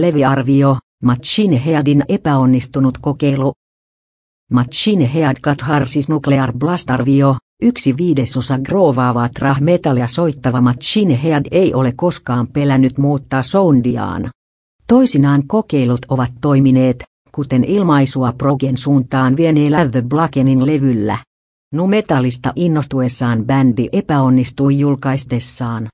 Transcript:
Leviarvio, Machine Headin epäonnistunut kokeilu. Machine Head Katharsis Nuclear Blast arvio, yksi viidesosa groovaavaa metallia soittava Machine Head ei ole koskaan pelännyt muuttaa soundiaan. Toisinaan kokeilut ovat toimineet, kuten ilmaisua progen suuntaan vieneellä The Blackenin levyllä. Nu metallista innostuessaan bändi epäonnistui julkaistessaan